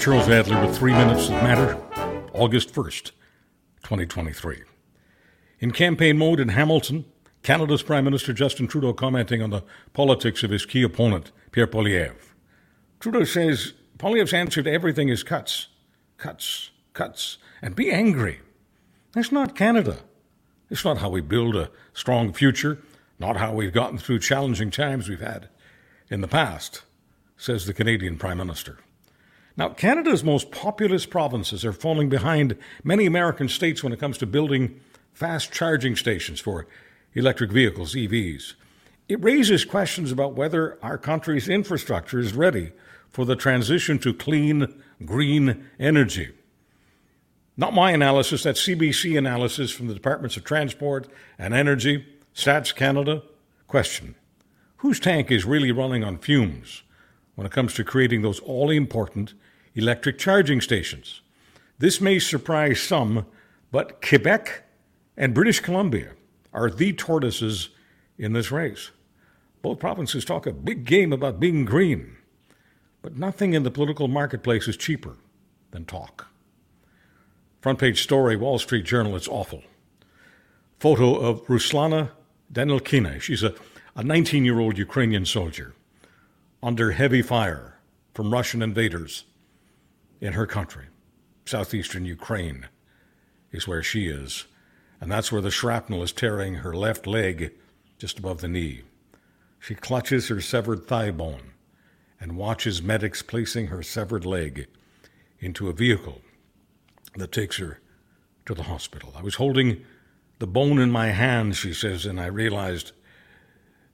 Charles Adler with three minutes that matter, August 1st, 2023. In campaign mode in Hamilton, Canada's Prime Minister Justin Trudeau commenting on the politics of his key opponent, Pierre Poilievre. Trudeau says Poilievre's answer to everything is cuts, cuts, cuts, and be angry. That's not Canada. It's not how we build a strong future, not how we've gotten through challenging times we've had in the past, says the Canadian Prime Minister. Now, Canada's most populous provinces are falling behind many American states when it comes to building fast charging stations for electric vehicles, EVs. It raises questions about whether our country's infrastructure is ready for the transition to clean, green energy. Not my analysis, that's CBC analysis from the Departments of Transport and Energy, Stats Canada. Question Whose tank is really running on fumes when it comes to creating those all important electric charging stations? This may surprise some, but Quebec and British Columbia are the tortoises in this race. Both provinces talk a big game about being green, but nothing in the political marketplace is cheaper than talk. Front page story, Wall Street Journal, it's awful. Photo of Ruslana Danilkina. She's a, a 19 year old Ukrainian soldier under heavy fire from Russian invaders in her country. Southeastern Ukraine is where she is. And that's where the shrapnel is tearing her left leg just above the knee. She clutches her severed thigh bone and watches medics placing her severed leg into a vehicle that takes her to the hospital. I was holding the bone in my hand, she says, and I realized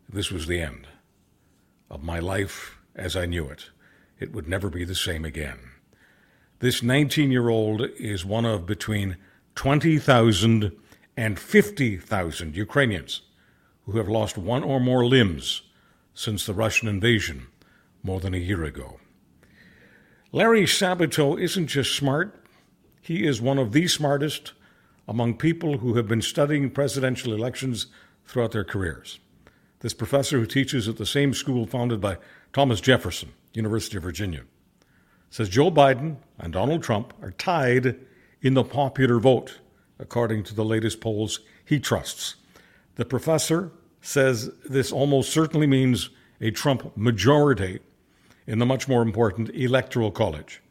this was the end of my life as I knew it. It would never be the same again. This 19 year old is one of between 20,000 and 50,000 Ukrainians who have lost one or more limbs since the Russian invasion more than a year ago. Larry Sabato isn't just smart, he is one of the smartest among people who have been studying presidential elections throughout their careers. This professor, who teaches at the same school founded by Thomas Jefferson, University of Virginia, says Joe Biden and Donald Trump are tied in the popular vote, according to the latest polls he trusts. The professor says this almost certainly means a Trump majority in the much more important Electoral College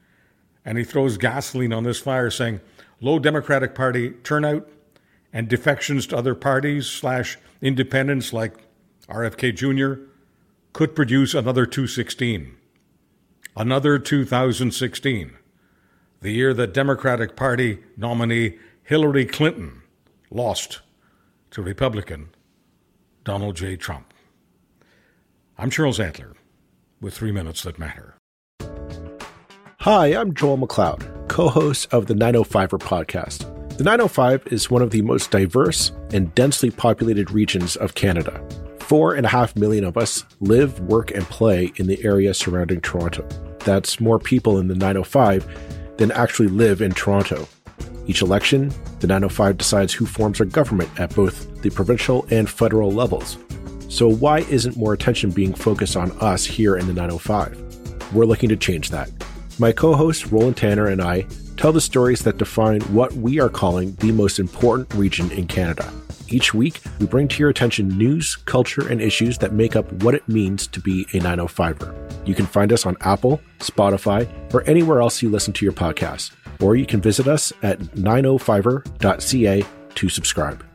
and he throws gasoline on this fire, saying low Democratic Party turnout and defections to other parties slash independents like RFK Jr. could produce another 216. Another 2016, the year that Democratic Party nominee Hillary Clinton lost to Republican Donald J. Trump. I'm Charles Adler with Three Minutes That Matter. Hi, I'm Joel McLeod, co host of the 905er podcast. The 905 is one of the most diverse and densely populated regions of Canada. Four and a half million of us live, work, and play in the area surrounding Toronto. That's more people in the 905 than actually live in Toronto. Each election, the 905 decides who forms our government at both the provincial and federal levels. So, why isn't more attention being focused on us here in the 905? We're looking to change that. My co host Roland Tanner and I tell the stories that define what we are calling the most important region in Canada. Each week, we bring to your attention news, culture, and issues that make up what it means to be a 905er. You can find us on Apple, Spotify, or anywhere else you listen to your podcast. Or you can visit us at 905er.ca to subscribe.